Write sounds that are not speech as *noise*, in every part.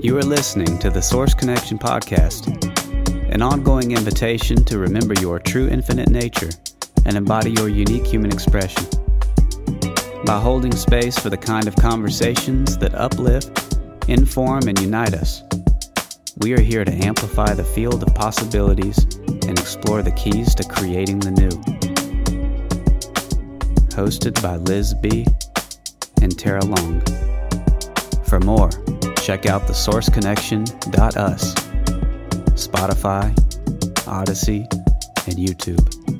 You are listening to the Source Connection Podcast, an ongoing invitation to remember your true infinite nature and embody your unique human expression. By holding space for the kind of conversations that uplift, inform, and unite us, we are here to amplify the field of possibilities and explore the keys to creating the new. Hosted by Liz B. and Tarah Long. For more, check out the sourceconnection.us, Spotify, Odysee, and YouTube.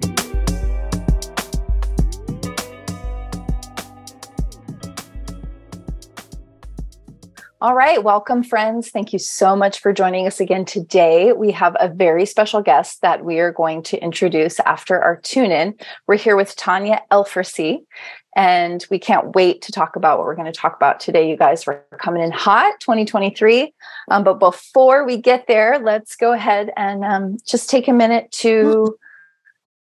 All right, welcome, friends. Thank you so much for joining us again today. We have a very special guest that we are going to introduce after our tune in. We're here with Tania Elfersy, and we can't wait to talk about what we're going to talk about today. You guys are coming in hot 2023. Um, but before we get there, let's go ahead and um, just take a minute to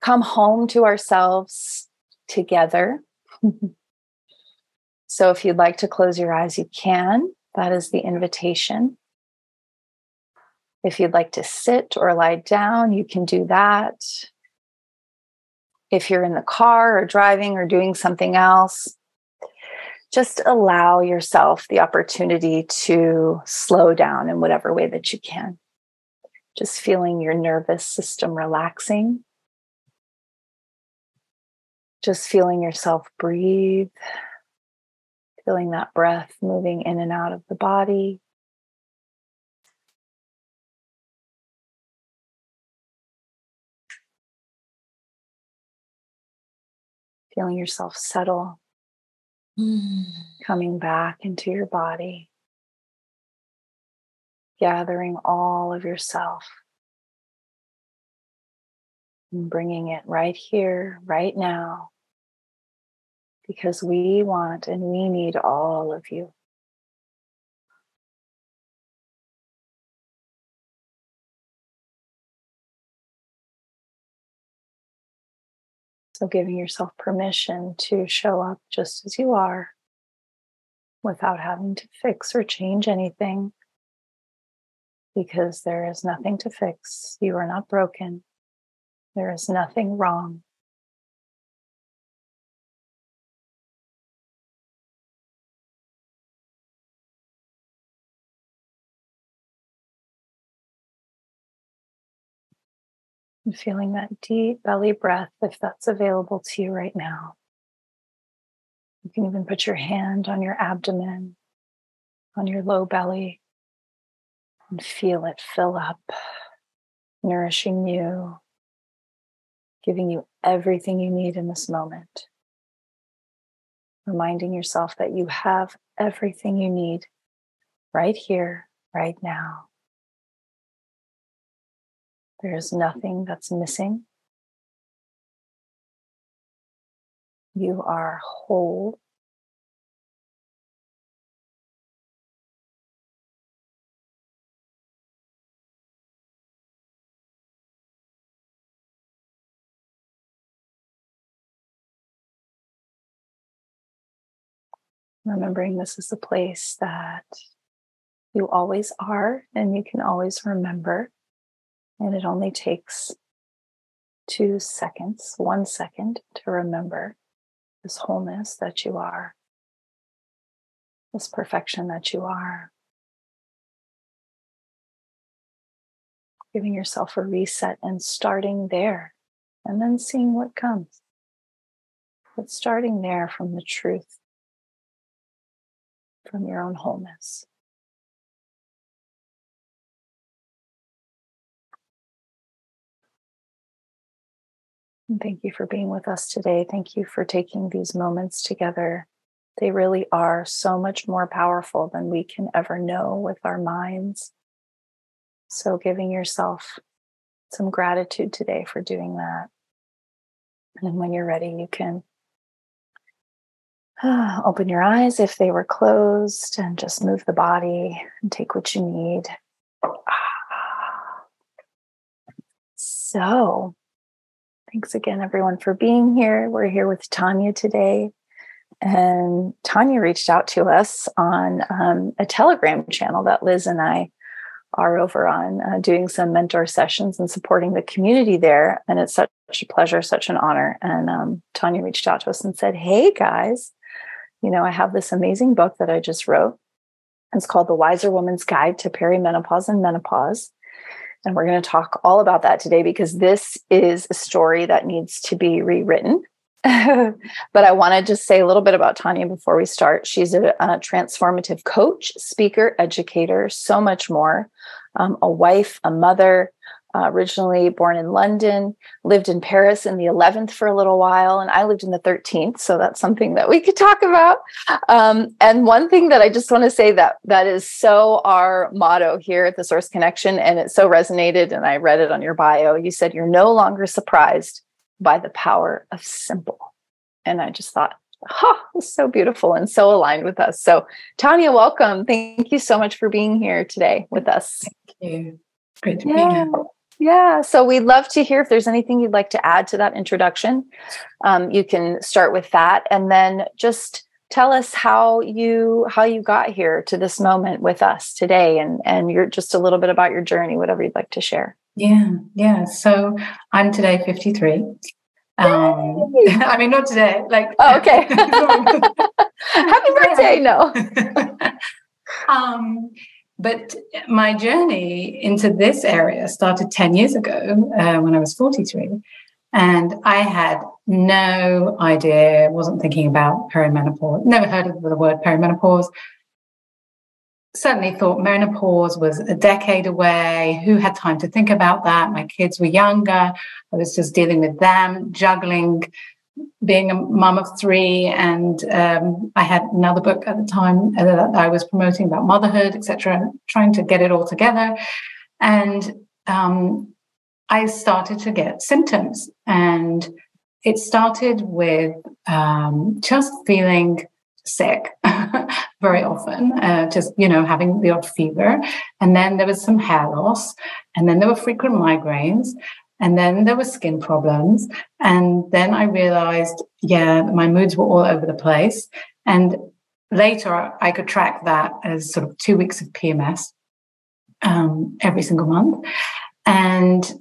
come home to ourselves together. *laughs* so if you'd like to close your eyes, you can. That is the invitation. If you'd like to sit or lie down, you can do that. If you're in the car or driving or doing something else, just allow yourself the opportunity to slow down in whatever way that you can. Just feeling your nervous system relaxing. Just feeling yourself breathe feeling that breath moving in and out of the body. Feeling yourself settle, mm. coming back into your body, gathering all of yourself and bringing it right here, right now because we want and we need all of you. So, giving yourself permission to show up just as you are without having to fix or change anything because there is nothing to fix. You are not broken, there is nothing wrong. And feeling that deep belly breath if that's available to you right now. You can even put your hand on your abdomen, on your low belly, and feel it fill up, nourishing you, giving you everything you need in this moment. Reminding yourself that you have everything you need right here, right now. There is nothing that's missing. You are whole. Remembering this is a place that you always are and you can always remember. And it only takes two seconds, one second to remember this wholeness that you are, this perfection that you are. Giving yourself a reset and starting there, and then seeing what comes. But starting there from the truth, from your own wholeness. Thank you for being with us today. Thank you for taking these moments together. They really are so much more powerful than we can ever know with our minds. So, giving yourself some gratitude today for doing that. And when you're ready, you can *sighs* open your eyes if they were closed and just move the body and take what you need. *sighs* So, Thanks again, everyone, for being here. We're here with Tania today. and Tania reached out to us on um, a Telegram channel that Liz and I are over on, uh, doing some mentor sessions and supporting the community there. And it's such a pleasure, such an honor. And um, Tania reached out to us and said, Hey guys, you know, I have this amazing book that I just wrote. It's called The Wiser Woman's Guide to Perimenopause and Menopause. And we're going to talk all about that today because this is a story that needs to be rewritten. *laughs* but I want to just say a little bit about Tania before we start. She's a, a transformative coach, speaker, educator, so much more. Um, a wife, a mother, uh, originally born in London, lived in Paris in the 11th for a little while, and I lived in the 13th. So that's something that we could talk about. Um, and one thing that I just want to say that that is so our motto here at the Source Connection, and it so resonated, and I read it on your bio. You said you're no longer surprised by the power of simple. And I just thought, oh, so beautiful and so aligned with us. So, Tania, welcome. Thank you so much for being here today with us. Thank you. Great to yeah. be here. Yeah. So we'd love to hear if there's anything you'd like to add to that introduction. Um, you can start with that and then just tell us how you how you got here to this moment with us today and and you're just a little bit about your journey whatever you'd like to share. Yeah yeah so i'm today 53 um *laughs* i mean not today like oh, okay. *laughs* *laughs* Happy birthday no. Um but my journey into this area started 10 years ago uh, when I was 43. And I had no idea, wasn't thinking about perimenopause, never heard of the word perimenopause. Certainly thought menopause was a decade away. Who had time to think about that? My kids were younger. I was just dealing with them, juggling being a mum of three, and um, I had another book at the time that I was promoting about motherhood, etc., trying to get it all together. And um, I started to get symptoms, and it started with um, just feeling sick *laughs* very often, uh, just you know having the odd fever, and then there was some hair loss, and then there were frequent migraines, and then there were skin problems. And then I realized, yeah, my moods were all over the place. And later I could track that as sort of two weeks of PMS um, every single month. And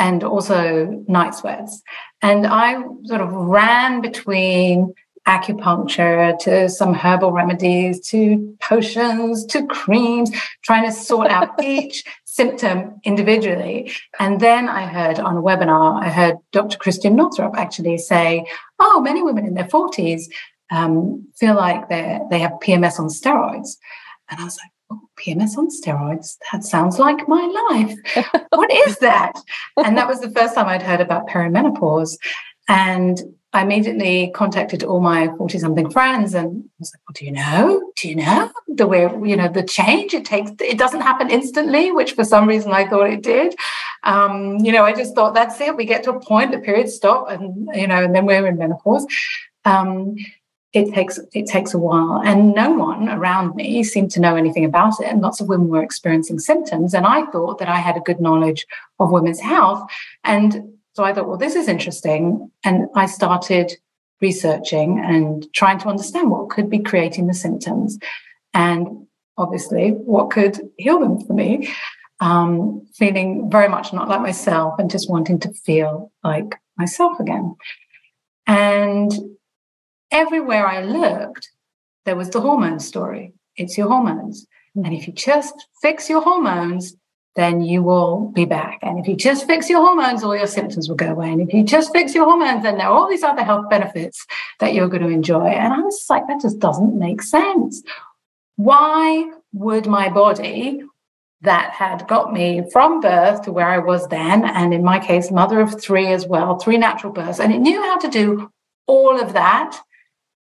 and also night sweats. And I sort of ran between acupuncture to some herbal remedies to potions to creams, trying to sort out *laughs* each symptom individually. And then I heard on a webinar, I heard Dr. Christiane Northrup actually say, oh, many women in their 40s um, feel like they they have PMS on steroids. And I was like, oh, PMS on steroids? That sounds like my life. *laughs* what is that? And that was the first time I'd heard about perimenopause. And I immediately contacted all my 40 something friends and I was like, well, do you know? Do you know the way, you know, the change it takes, it doesn't happen instantly, which for some reason I thought it did. Um, you know, I just thought that's it. We get to a point, the periods stop and, you know, and then we're in menopause. Um, it takes it takes a while and no one around me seemed to know anything about it and lots of women were experiencing symptoms and i thought that i had a good knowledge of women's health and so I thought, well, this is interesting. And I started researching and trying to understand what could be creating the symptoms and obviously what could heal them for me. Um, feeling very much not like myself and just wanting to feel like myself again. And everywhere I looked, there was the hormone story. It's your hormones. And if you just fix your hormones, then you will be back. And if you just fix your hormones, all your symptoms will go away. And if you just fix your hormones, then there are all these other health benefits that you're going to enjoy. And I was like, that just doesn't make sense. Why would my body that had got me from birth to where I was then, and in my case, mother of three as well, three natural births, and it knew how to do all of that,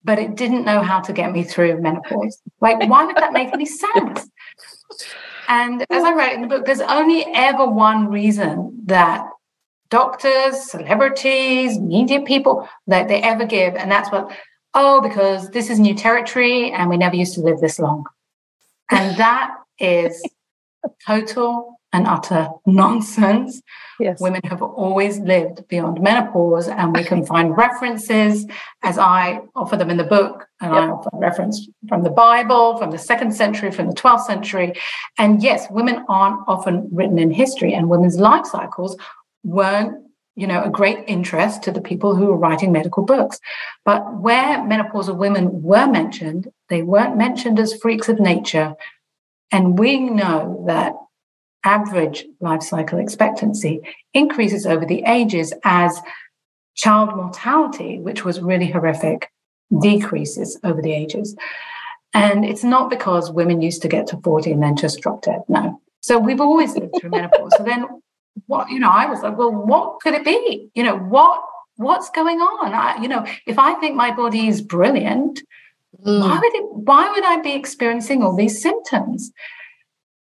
but it didn't know how to get me through menopause. Like, why would that make any sense? And as I write in the book, there's only ever one reason that doctors, celebrities, media people that they ever give, and that's what, oh, because this is new territory and we never used to live this long. And that is total and utter *laughs* nonsense. Yes. Women have always lived beyond menopause, and we can find references as I offer them in the book. And yep. I offer reference from the Bible, from the second century, from the 12th century. And yes, women aren't often written in history, and women's life cycles weren't you know, a great interest to the people who were writing medical books. But where menopausal women were mentioned, they weren't mentioned as freaks of nature. And we know that average life cycle expectancy increases over the ages as child mortality, which was really horrific, decreases over the ages. And it's not because women used to get to 40 and then just drop dead. No. So we've always lived through *laughs* menopause. So then what, you know, I was like, well, what could it be? You know, what what's going on? I, you know, if I think my body is brilliant, mm. why would it why would I be experiencing all these symptoms?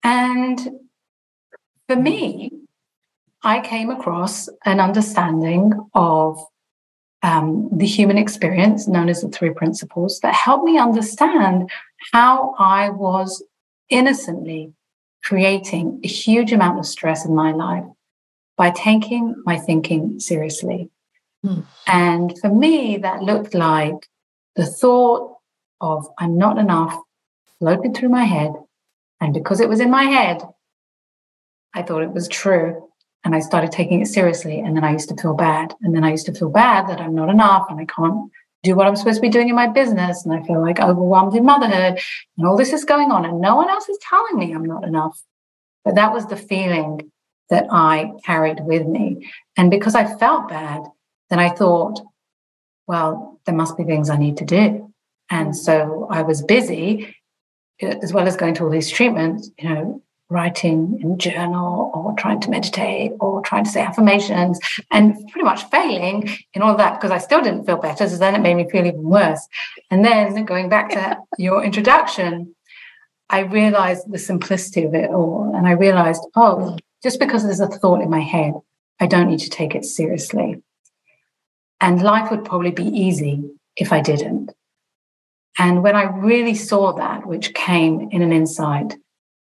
And for me, I came across an understanding of um, the human experience, known as the three principles, that helped me understand how I was innocently creating a huge amount of stress in my life by taking my thinking seriously. Mm. And for me, that looked like the thought of I'm not enough floated through my head. And because it was in my head, I thought it was true. And I started taking it seriously. And then I used to feel bad. And then I used to feel bad that I'm not enough and I can't do what I'm supposed to be doing in my business. And I feel like overwhelmed in motherhood. And all this is going on. And no one else is telling me I'm not enough. But that was the feeling that I carried with me. And because I felt bad, then I thought, well, there must be things I need to do. And so I was busy, as well as going to all these treatments, you know, writing in journal or trying to meditate or trying to say affirmations and pretty much failing in all of that because I still didn't feel better. So then it made me feel even worse. And then going back to *laughs* your introduction, I realized the simplicity of it all. And I realized, oh, just because there's a thought in my head, I don't need to take it seriously. And life would probably be easy if I didn't. And when I really saw that, which came in an insight,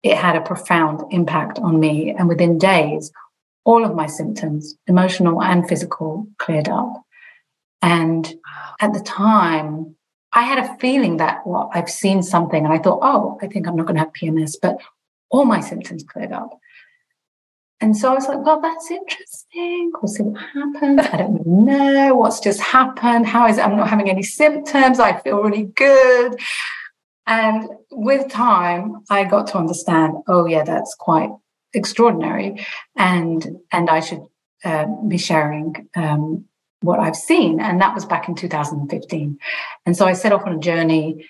it had a profound impact on me. And within days, all of my symptoms, emotional and physical, cleared up. And at the time, I had a feeling that well, I've seen something and I thought, oh, I think I'm not going to have PMS, but all my symptoms cleared up. And so I was like, well, that's interesting. We'll see what happens. I don't know what's just happened. How is it? I'm not having any symptoms. I feel really good. And with time, I got to understand, oh, yeah, that's quite extraordinary. And, and I should uh, be sharing um, what I've seen. And that was back in 2015. And so I set off on a journey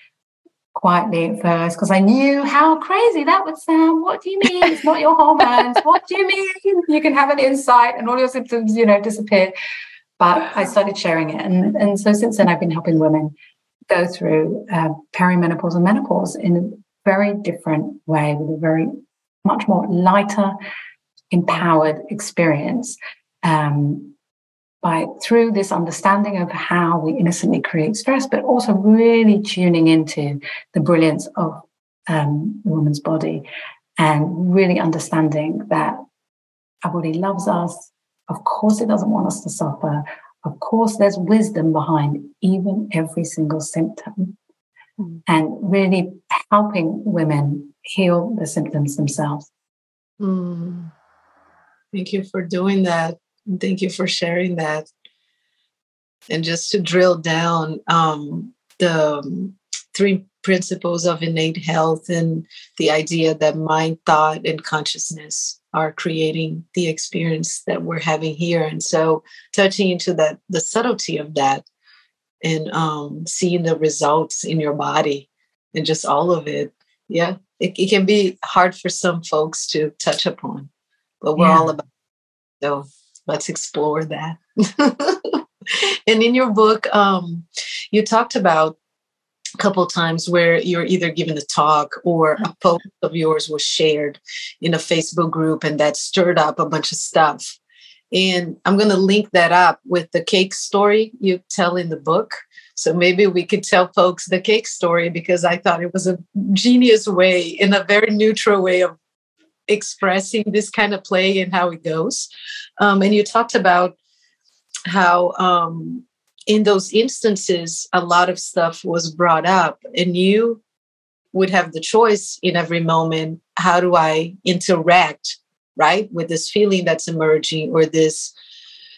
quietly at first because I knew how crazy that would sound. What do you mean *laughs* it's not your hormones? what do you mean you can have an insight and all your symptoms, you know, disappear? But I started sharing it. And, and so since then, I've been helping women go through uh, perimenopause and menopause in a very different way with a very much more lighter, empowered experience. Um, by through this understanding of how we innocently create stress, but also really tuning into the brilliance of um, the woman's body and really understanding that our body loves us. Of course, it doesn't want us to suffer. Of course, there's wisdom behind even every single symptom mm. and really helping women heal the symptoms themselves. Mm. Thank you for doing that. Thank you for sharing that. And just to drill down um, the three principles of innate health and the idea that mind, thought, and consciousness are creating the experience that we're having here. And so touching into that the subtlety of that and um, seeing the results in your body and just all of it. Yeah, it, it can be hard for some folks to touch upon, but we're yeah. all about it. So let's explore that. *laughs* and in your book, um, you talked about couple times where you're either given a talk or a post of yours was shared in a Facebook group and that stirred up a bunch of stuff. And I'm going to link that up with the cake story you tell in the book. So maybe we could tell folks the cake story because I thought it was a genius way, in a very neutral way of expressing this kind of play and how it goes. Um, and you talked about how um, in those instances, a lot of stuff was brought up, and you would have the choice in every moment how do I interact, right, with this feeling that's emerging or this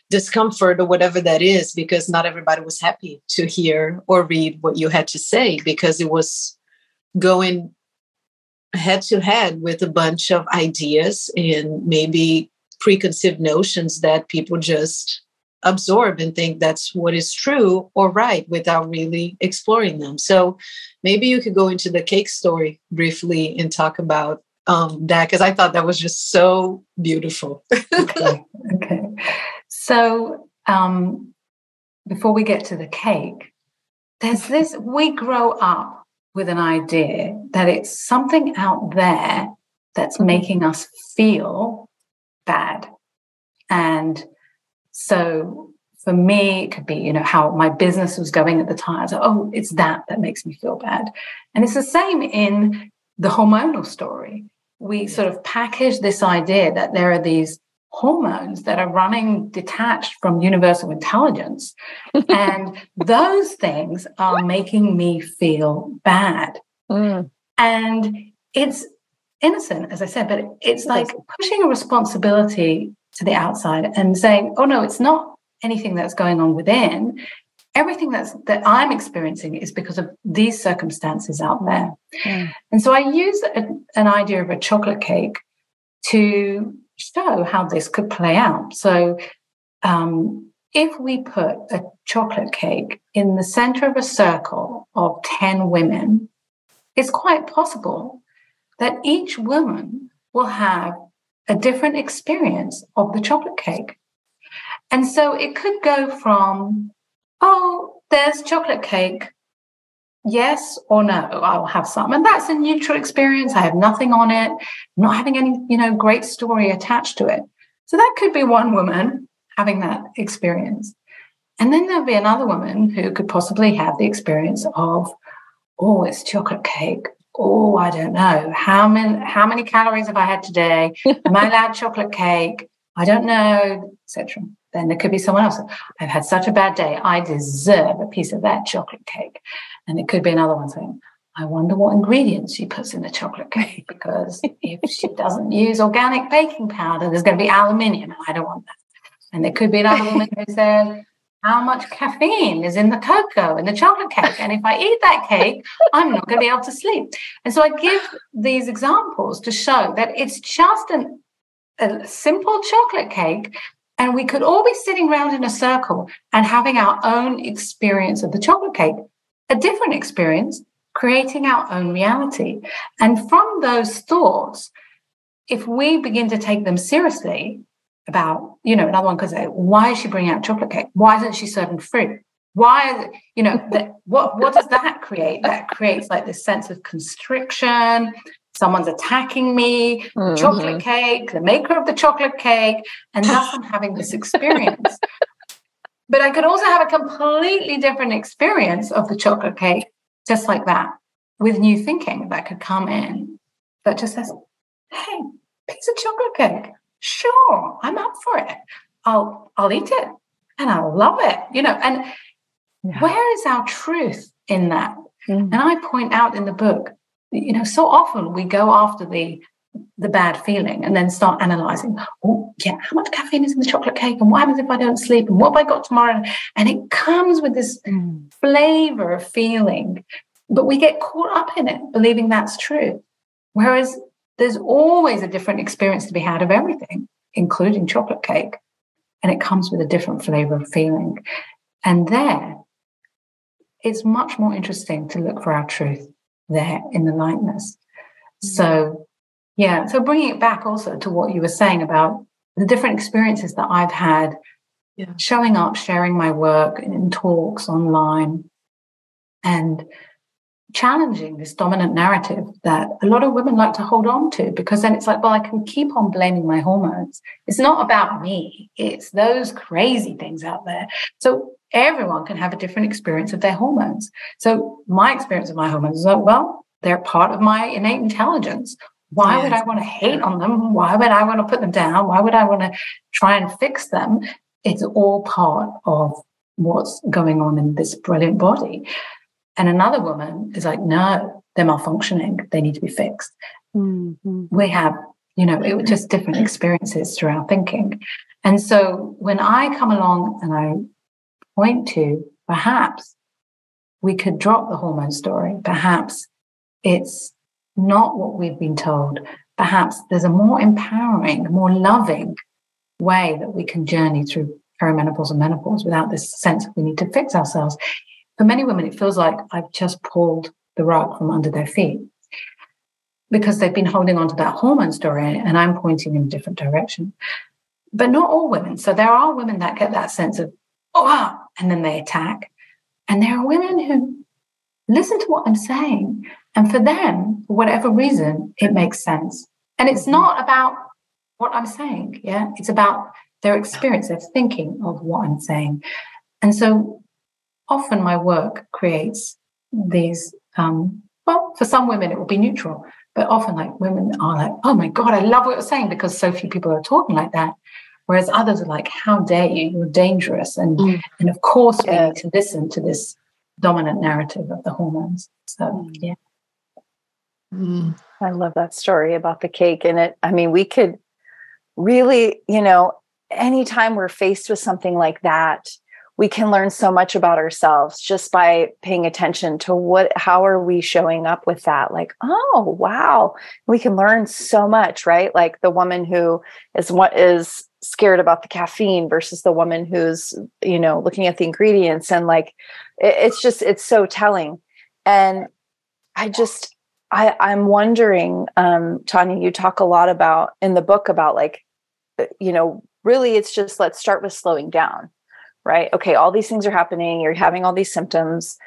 discomfort or whatever that is, because not everybody was happy to hear or read what you had to say because it was going head to head with a bunch of ideas and maybe preconceived notions that people just absorb and think that's what is true or right without really exploring them. So maybe you could go into the cake story briefly and talk about um, that because I thought that was just so beautiful. *laughs* okay. Okay. So um, before we get to the cake, there's this we grow up with an idea that it's something out there that's making us feel bad. And so for me, it could be, you know, how my business was going at the time. So, oh, it's that that makes me feel bad. And it's the same in the hormonal story. We sort of package this idea that there are these hormones that are running detached from universal intelligence. *laughs* and those things are making me feel bad. Mm. And it's innocent, as I said, but it's like pushing a responsibility to the outside and saying, oh, no, it's not anything that's going on within. Everything that's that I'm experiencing is because of these circumstances out there. Mm. And so I use a, an idea of a chocolate cake to show how this could play out. So, um, if we put a chocolate cake in the center of a circle of 10 women, it's quite possible that each woman will have a different experience of the chocolate cake. And so it could go from, oh, there's chocolate cake. Yes or no i'll have some. And that's a neutral experience. I have nothing on it. I'm not having any you know great story attached to it. So that could be one woman having that experience. And then there'll be another woman who could possibly have the experience of oh it's chocolate cake oh i don't know how many how many calories have i had today *laughs* am i allowed chocolate cake i don't know etc then there could be someone else. I've had such a bad day. I deserve a piece of that chocolate cake. And it could be another one saying, I wonder what ingredients she puts in the chocolate cake *laughs* because if she doesn't use organic baking powder, there's going to be aluminium. And I don't want that. And there could be another woman who says, how much caffeine is in the cocoa and the chocolate cake. And if I eat that cake, I'm not going to be able to sleep. And so I give these examples to show that it's just an, a simple chocolate cake and we could all be sitting around in a circle and having our own experience of the chocolate cake, a different experience, creating our own reality. And from those thoughts, if we begin to take them seriously about, you know, another one could say, why is she bringing out chocolate cake? Why isn't she serving fruit? Why is it, you know, that, what, what does that create? That creates like this sense of constriction, someone's attacking me, mm-hmm. chocolate cake, the maker of the chocolate cake, and thus I'm having this experience. but I could also have a completely different experience of the chocolate cake, just like that, with new thinking that could come in that just says, hey, piece of chocolate cake. Sure, I'm up for it. I'll I'll eat it and I'll love it. You know, and yeah. where is our truth in that? Mm. And I point out in the book you know, so often we go after the the bad feeling and then start analyzing, oh, yeah, how much caffeine is in the chocolate cake? And what happens if I don't sleep? And what have I got tomorrow? And it comes with this mm. flavor of feeling, but we get caught up in it, believing that's true. Whereas there's always a different experience to be had of everything, including chocolate cake. And it comes with a different flavor of feeling. And there, it's much more interesting to look for our truth there in the likeness. Mm-hmm. So, yeah, so bringing it back also to what you were saying about the different experiences that I've had yeah. showing up, sharing my work in talks online, and challenging this dominant narrative that a lot of women like to hold on to because then it's like, well, I can keep on blaming my hormones. It's not about me, it's those crazy things out there. So everyone can have a different experience of their hormones. So my experience of my hormones is like, well, they're part of my innate intelligence. Why yes. would I want to hate on them? Why would I want to put them down? Why would I want to try and fix them? It's all part of what's going on in this brilliant body. And another woman is like, no, they're malfunctioning. They need to be fixed. Mm-hmm. We have, you know, it was just different experiences through our thinking. And so when I come along and I point to perhaps we could drop the hormone story, perhaps it's not what we've been told. Perhaps there's a more empowering, more loving way that we can journey through perimenopause and menopause without this sense that we need to fix ourselves. For many women, it feels like I've just pulled the rug from under their feet because they've been holding on to that hormone story and I'm pointing in a different direction. But not all women. So there are women that get that sense of, oh, wow, and then they attack. And there are women who listen to what I'm saying. And for them, for whatever reason, it makes sense. And it's not about what I'm saying. Yeah. It's about their experience, their thinking of what I'm saying. And so often my work creates these, um, well, for some women, it will be neutral, but often like women are like, oh my God, I love what you're saying because so few people are talking like that. Whereas others are like, how dare you? You're dangerous. And, mm. and of course, we need to listen to this dominant narrative of the hormones. So, mm. yeah. Mm. I love that story about the cake. And it, I mean, we could really, you know, anytime we're faced with something like that, we can learn so much about ourselves just by paying attention to what how are we showing up with that? Like oh wow. We can learn so much right? Like the woman who is what is scared about the caffeine versus the woman who's you know looking at the ingredients and like it, it's just it's so telling. And i just i i'm wondering um tania you talk a lot about in the book about like uh, you know really it's just let's start with slowing down right? Okay all these things are happening you're having all these symptoms.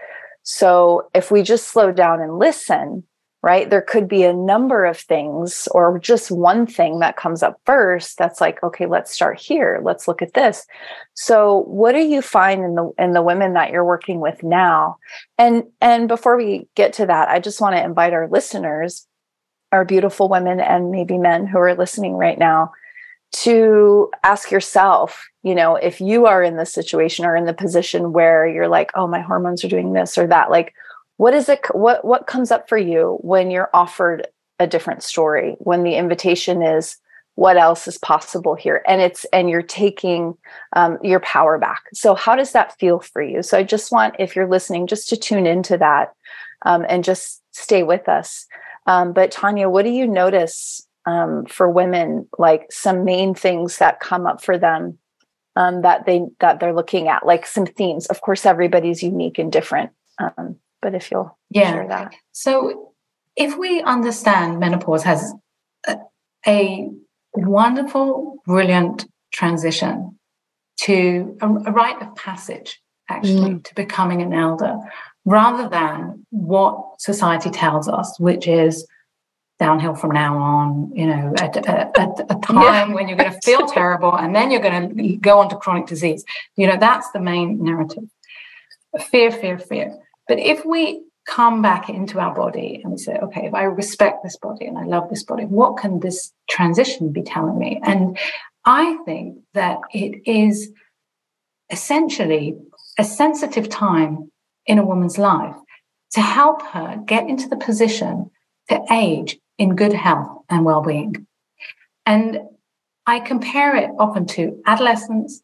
So if we just slow down and listen right there could be a number of things or just one thing that comes up first that's like okay let's start here let's look at this. So what do you find in the in the women that you're working with now? And and before we get to that i just want to invite our listeners our beautiful women and maybe men who are listening right now to ask yourself, you know, if you are in this situation or in the position where you're like, oh, my hormones are doing this or that, like, what is it? What what comes up for you when you're offered a different story? When the invitation is, what else is possible here? And it's and you're taking um, your power back. So how does that feel for you? So I just want, if you're listening, just to tune into that um, and just stay with us. Um, but Tania, what do you notice um, for women like some main things that come up for them um, that they that they're looking at like some themes of course everybody's unique and different um, but if you'll yeah. share that so if we understand menopause has a, a wonderful brilliant transition to a, a rite of passage actually mm. to becoming an elder rather than what society tells us which is downhill from now on, you know, at, at, at a *laughs* time yeah. when you're going *laughs* to feel terrible and then you're going to go on to chronic disease. You know, that's the main narrative. Fear, fear, fear. But if we come back into our body and we say, okay, if I respect this body and I love this body, what can this transition be telling me? And I think that it is essentially a sensitive time in a woman's life to help her get into the position to age in good health and well-being. And I compare it often to adolescence,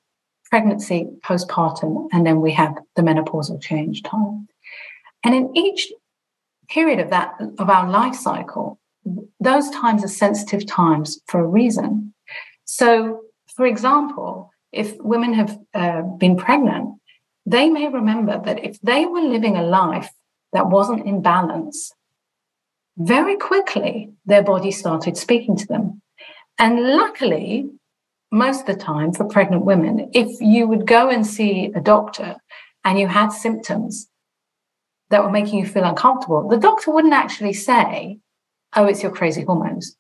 pregnancy, postpartum, and then we have the menopausal change time. And in each period of that of our life cycle, those times are sensitive times for a reason. So, for example, if women have uh, been pregnant, they may remember that if they were living a life that wasn't in balance, very quickly their body started speaking to them. And luckily, most of the time for pregnant women, if you would go and see a doctor and you had symptoms that were making you feel uncomfortable, the doctor wouldn't actually say, Oh, it's your crazy hormones.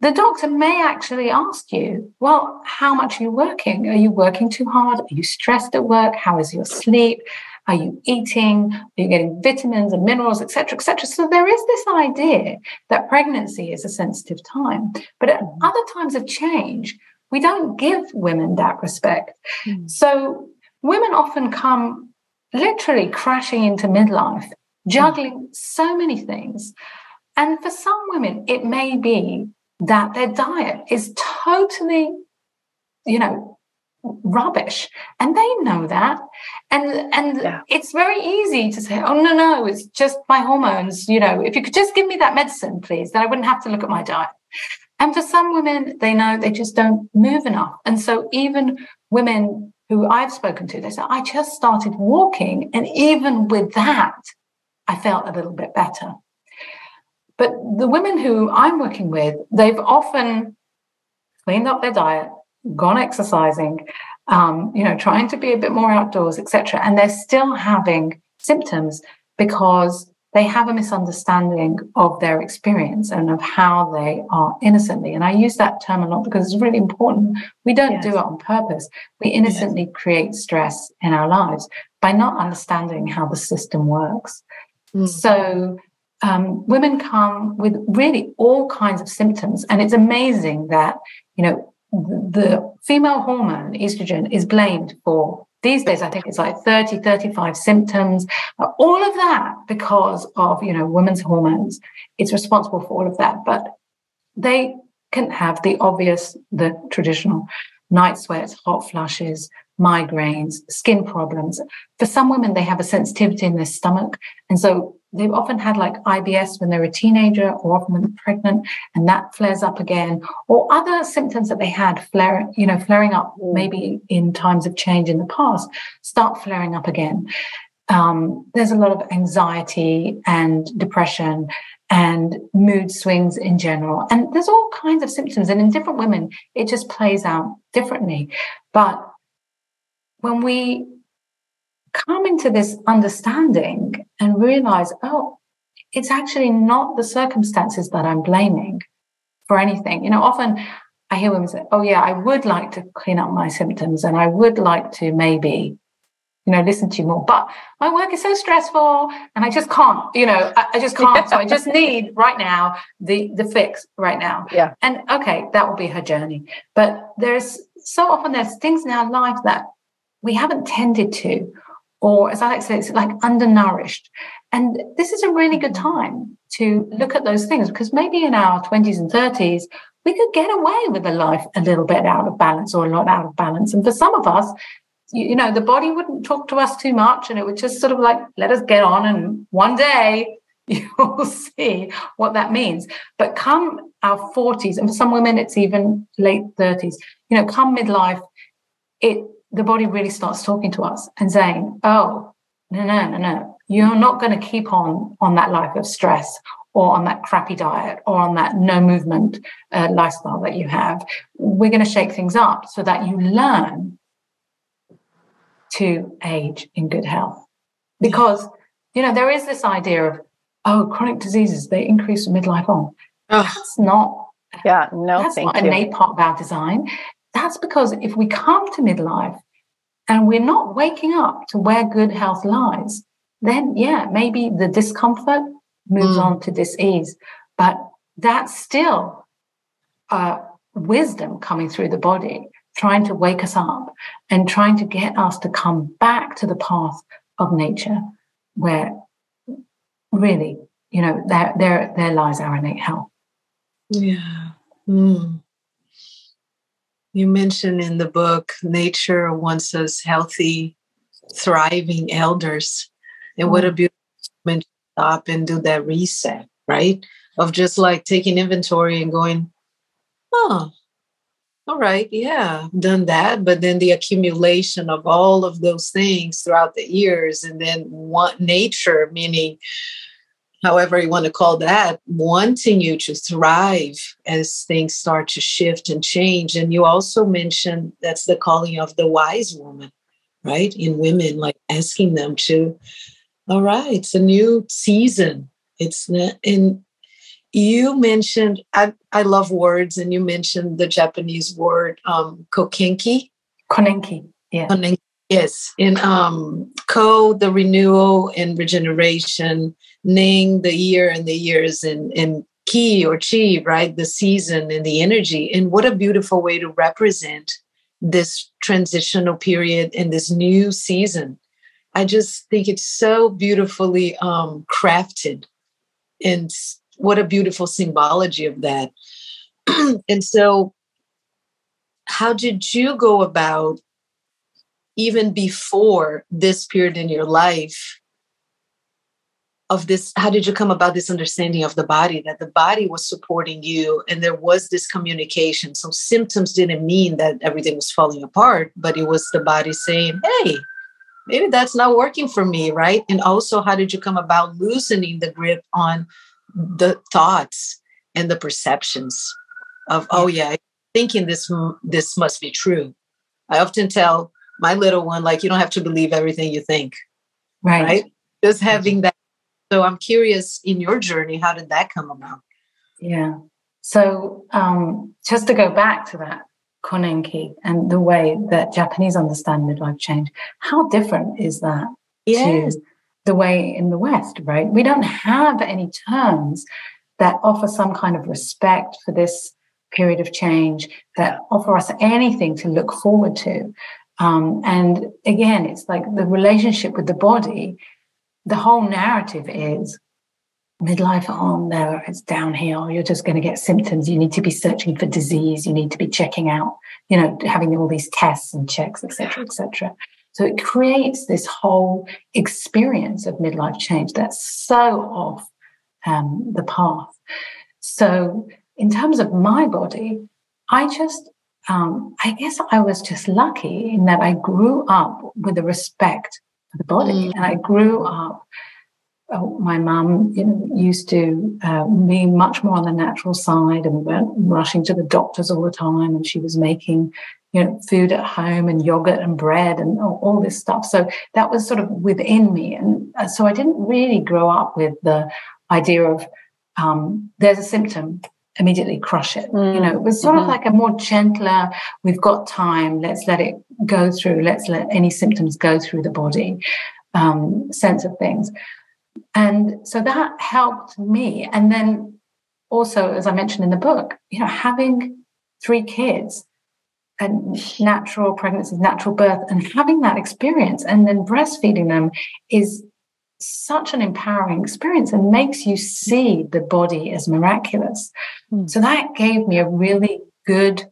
The doctor may actually ask you, Well, how much are you working? Are you working too hard? Are you stressed at work? How is your sleep? Are you eating? Are you getting vitamins and minerals, etc., etc.? So there is this idea that pregnancy is a sensitive time, but at mm. other times of change, we don't give women that respect. Mm. So women often come literally crashing into midlife, juggling mm. so many things. And for some women, it may be that their diet is totally, you know, rubbish. And they know that. And and yeah. it's very easy to say oh no no it's just my hormones you know. If you could just give me that medicine please then i wouldn't have to look at my diet. And for some women they know they just don't move enough. And so even women who i've spoken to they say i just started walking and even with that i felt a little bit better. But the women who i'm working with they've often cleaned up their diet gone exercising, um, you know, trying to be a bit more outdoors, etc. And they're still having symptoms because they have a misunderstanding of their experience and of how they are innocently. And I use that term a lot because it's really important. We don't yes. do it on purpose. We innocently yes. create stress in our lives by not understanding how the system works. Mm. So um, women come with really all kinds of symptoms. And it's amazing that, you know, the female hormone estrogen is blamed for these days i think it's like 30 35 symptoms. Uh, all of that because of you know women's hormones. It's responsible for all of that but they can have the obvious the traditional night sweats hot flushes migraines skin problems. For some women they have a sensitivity in their stomach. And so they've often had like IBS when they're a teenager or often when they're pregnant and that flares up again or other symptoms that they had flare, you know, flaring up mm. maybe in times of change in the past start flaring up again. Um, there's a lot of anxiety and depression and mood swings in general. And there's all kinds of symptoms. And in different women, it just plays out differently. But when we come into this understanding and realize, oh, it's actually not the circumstances that I'm blaming for anything. You know, often I hear women say, oh, yeah, I would like to clean up my symptoms and I would like to maybe, you know, listen to you more, but my work is so stressful and I just can't, you know, I, I just can't. so I just need right now the, the fix right now. Yeah. And okay, that will be her journey. But there's so often there's things in our life that we haven't tended to or as Alex said, it's like undernourished. And this is a really good mm-hmm. time to look at those things because maybe in our 20s and 30s, we could get away with a life a little bit out of balance or a lot out of balance. And for some of us, you, you know, the body wouldn't talk to us too much and it would just sort of like let us get on. And one day *laughs* you'll see what that means. But come our 40s, and for some women, it's even late 30s, you know, come midlife, it the body really starts talking to us and saying, oh, no, no, no, no, you're not going to keep on on that life of stress or on that crappy diet or on that no movement uh, lifestyle that you have. We're going to shake things up so that you learn to age in good health. Because, you know, there is this idea of, oh, chronic diseases, they increase midlife on. Oh. That's not. Yeah, no, that's not you. part of our design. That's because if we come to midlife and we're not waking up to where good health lies, then yeah, maybe the discomfort moves mm. on to dis-ease. But that's still uh, wisdom coming through the body, trying to wake us up and trying to get us to come back to the path of nature where really, you know, there, there, there lies our innate health. Yeah. Mm. You mentioned in the book, nature wants us healthy, thriving elders. And what a mm. beautiful moment to stop and do that reset, right? Of just like taking inventory and going, oh, all right, yeah, done that. But then the accumulation of all of those things throughout the years, and then what nature, meaning however you want to call that, wanting you to thrive as things start to shift and change. And you also mentioned that's the calling of the wise woman, right? In women, like asking them to, all right, it's a new season. It's not, and you mentioned, I, I love words, and you mentioned the Japanese word um, kokenki. Konenki, yeah. Konenki. Yes, in um, Ko, the renewal and regeneration, Ning, the year and the years, and, and Ki or Chi, right? The season and the energy. And what a beautiful way to represent this transitional period and this new season. I just think it's so beautifully um, crafted. And what a beautiful symbology of that. *clears throat* and so, how did you go about even before this period in your life of this how did you come about this understanding of the body that the body was supporting you and there was this communication? So symptoms didn't mean that everything was falling apart but it was the body saying hey maybe that's not working for me right? And also how did you come about loosening the grip on the thoughts and the perceptions of oh yeah. thinking this this must be true. I often tell my little one like you don't have to believe everything you think right, right? just having that. So i'm curious in your journey how did that come about? Yeah. So um, just to go back to that konenki and the way that japanese understand midlife change how different is that yes. to the way in the west right? We don't have any terms that offer some kind of respect for this period of change that offer us anything to look forward to um, and again, it's like the relationship with the body, the whole narrative is midlife on there, it's downhill. You're just going to get symptoms. You need to be searching for disease. You need to be checking out, you know, having all these tests and checks, etc., etc. So it creates this whole experience of midlife change that's so off um, the path. So in terms of my body, I just um, I guess I was just lucky in that I grew up with a respect for the body, mm. and I grew up. Oh, my mum you know, used to uh, be much more on the natural side, and we weren't rushing to the doctors all the time. And she was making, you know, food at home and yogurt and bread and all, all this stuff. So that was sort of within me, and uh, so I didn't really grow up with the idea of um, there's a symptom immediately crush it. Mm. You know, it was sort mm-hmm. of like a more gentler, we've got time, let's let it go through, let's let any symptoms go through the body um, sense of things. And so that helped me. And then also, as I mentioned in the book, you know, having three kids and natural pregnancies, natural birth, and having that experience and then breastfeeding them is such an empowering experience and makes you see the body as miraculous. Mm. So that gave me a really good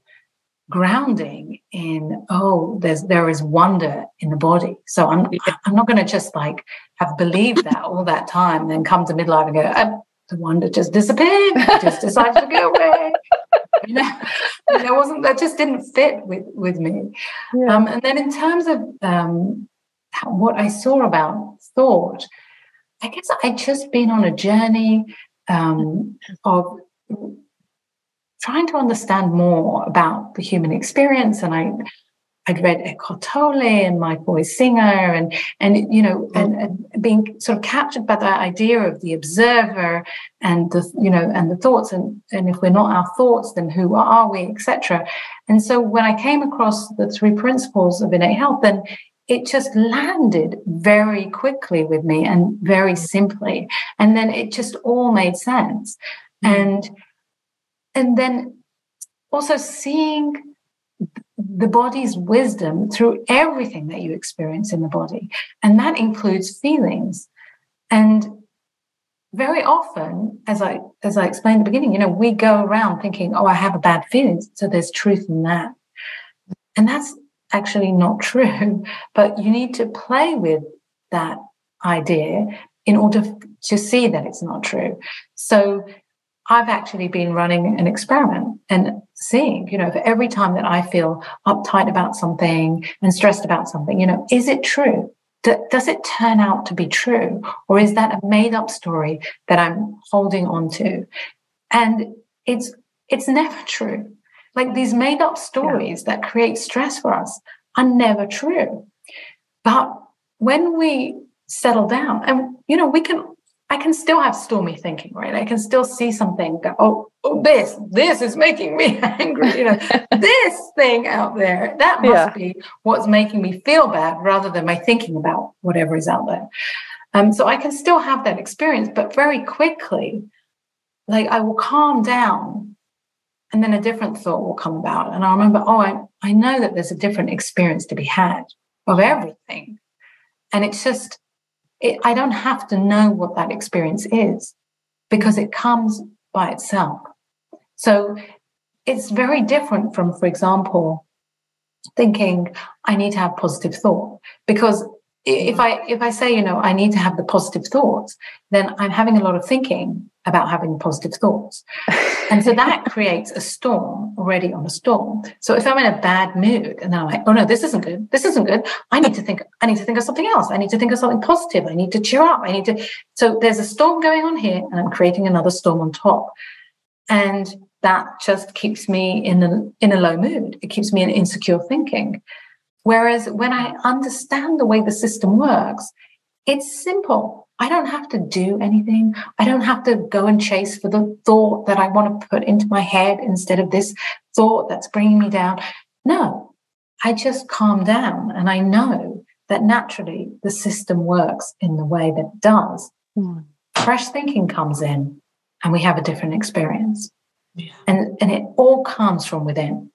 grounding in oh there's there is wonder in the body so i'm i'm not going to just like have believed that all that time then come to midlife and go oh, the wonder just disappeared just decided to go *laughs* away you know that wasn't that just didn't fit with with me yeah. um, and then in terms of um, what i saw about thought I guess I'd just been on a journey um, of trying to understand more about the human experience. And I, I'd read Eckhart Tolle and Michael Singer and, and, you know, and, and, being sort of captured by that idea of the observer and the, you know, and the thoughts. And, and if we're not our thoughts, then who are we, etc. And so when I came across the three principles of innate health, then it just landed very quickly with me and very simply. And then it just all made sense. Mm. and and then also seeing the body's wisdom through everything that you experience in the body. And that includes feelings. And very often as i as i explained at the beginning you know we go around thinking oh i have a bad feeling so there's truth in that. And that's actually not true. *laughs* But you need to play with that idea in order to see that it's not true. So I've actually been running an experiment and seeing, you know, for every time that I feel uptight about something and stressed about something, you know, is it true? does it turn out to be true? Or is that a made up story that I'm holding on to? And it's, it's never true. Like these made up stories yeah. that create stress for us are never true. But when we settle down, and you know, we can I can still have stormy thinking, right? I can still see something go, oh, oh this, this is making me *laughs* angry. You know, *laughs* this thing out there, that must yeah. be what's making me feel bad rather than my thinking about whatever is out there. Um, so I can still have that experience, but very quickly, like I will calm down and then a different thought will come about. And I remember, oh, I, I know that there's a different experience to be had of everything. And it's just, it, I don't have to know what that experience is because it comes by itself. So it's very different from, for example, thinking I need to have positive thought because if I if I say you know I need to have the positive thoughts, then I'm having a lot of thinking about having positive thoughts, and so that *laughs* creates a storm already on a storm. So if I'm in a bad mood and I'm like, oh no, this isn't good, this isn't good, I need to think, I need to think of something else. I need to think of something positive. I need to cheer up. I need to. So there's a storm going on here, and I'm creating another storm on top, and that just keeps me in a in a low mood. It keeps me in insecure thinking. Whereas when I understand the way the system works, it's simple. I don't have to do anything. I don't have to go and chase for the thought that I want to put into my head instead of this thought that's bringing me down. No, I just calm down and I know that naturally the system works in the way that it does. Mm. Fresh thinking comes in and we have a different experience. Yeah. And, and it all comes from within.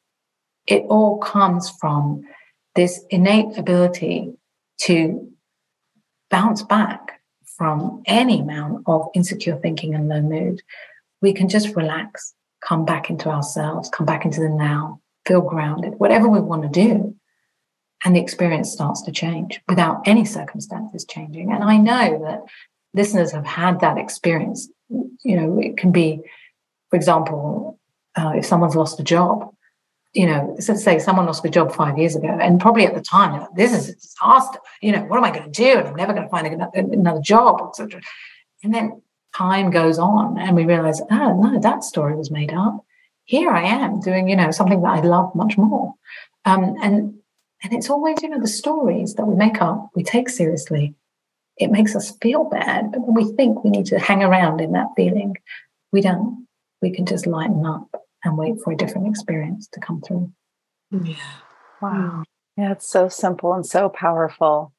It all comes from this innate ability to bounce back from any amount of insecure thinking and low mood, we can just relax, come back into ourselves, come back into the now, feel grounded, whatever we want to do. And the experience starts to change without any circumstances changing. And I know that listeners have had that experience. You know, it can be, for example, uh, if someone's lost a job, you know, so say someone lost their job five years ago, and probably at the time, like, this is a disaster. You know, what am I going to do? And I'm never going to find another job, etc. And then time goes on, and we realize, oh no, that story was made up. Here I am doing, you know, something that I love much more. Um, and and it's always, you know, the stories that we make up, we take seriously. It makes us feel bad, but when we think we need to hang around in that feeling, we don't. We can just lighten up and wait for a different experience to come through. Yeah. Wow. Yeah, it's so simple and so powerful.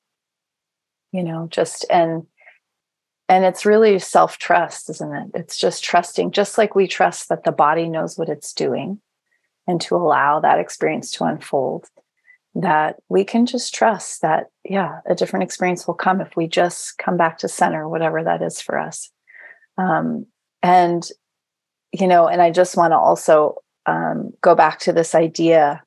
You know, just and and it's really self-trust, isn't it? It's just trusting, just like we trust that the body knows what it's doing and to allow that experience to unfold that we can just trust that yeah a different experience will come if we just come back to center whatever that is for us um, and you know, and I just want to also um, go back to this idea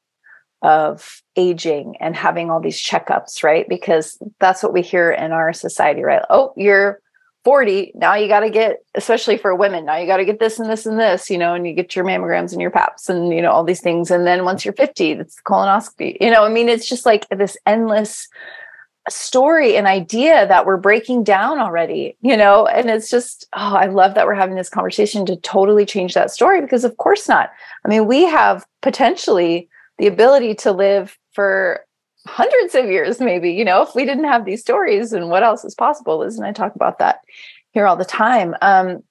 of aging and having all these checkups, right? Because that's what we hear in our society, right? Oh, you're 40, now you got to get, especially for women, now you got to get this and this and this, you know, and you get your mammograms and your PAPs and, you know, all these things. And then once you're 50, it's colonoscopy, you know, I mean, it's just like this endless story and idea that we're breaking down already, you know? And it's just, oh, I love that we're having this conversation to totally change that story because, of course, not. I mean, we have potentially the ability to live for hundreds of years, maybe, you know, if we didn't have these stories and what else is possible. Liz and I talk about that here all the time. Um,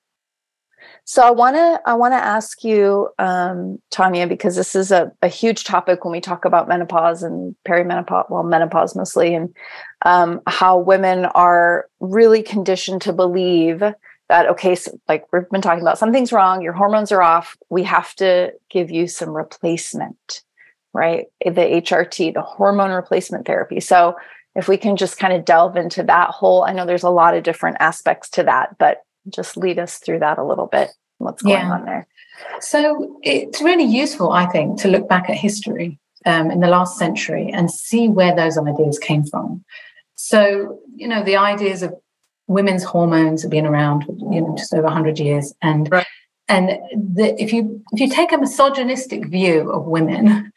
so I want to I want to ask you, um, Tania, because this is a, a huge topic when we talk about menopause and perimenopause, well, menopause mostly, and um, how women are really conditioned to believe that okay, so like we've been talking about, something's wrong, your hormones are off, we have to give you some replacement, right? The HRT, the hormone replacement therapy. So if we can just kind of delve into that whole, I know there's a lot of different aspects to that, but just lead us through that a little bit. What's going yeah. on there? So it's really useful, I think, to look back at history um, in the last century and see where those ideas came from. So, you know, the ideas of women's hormones have been around, you know, just over 100 years. And right. and the, if you if you take a misogynistic view of women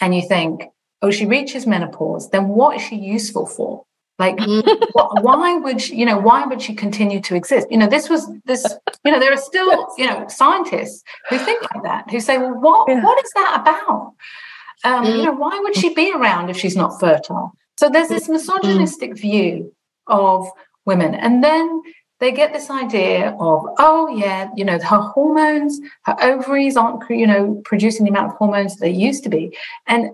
and you think, oh, she reaches menopause, then what is she useful for? Like, *laughs* why would she, you know? Why would she continue to exist? You know, this was this. You know, there are still you know scientists who think like that, who say, well, what yeah. what is that about? Um, You know, why would she be around if she's not fertile? So there's this misogynistic view of women, and then they get this idea of, oh, yeah, you know, her hormones, her ovaries aren't, you know, producing the amount of hormones that they used to be. And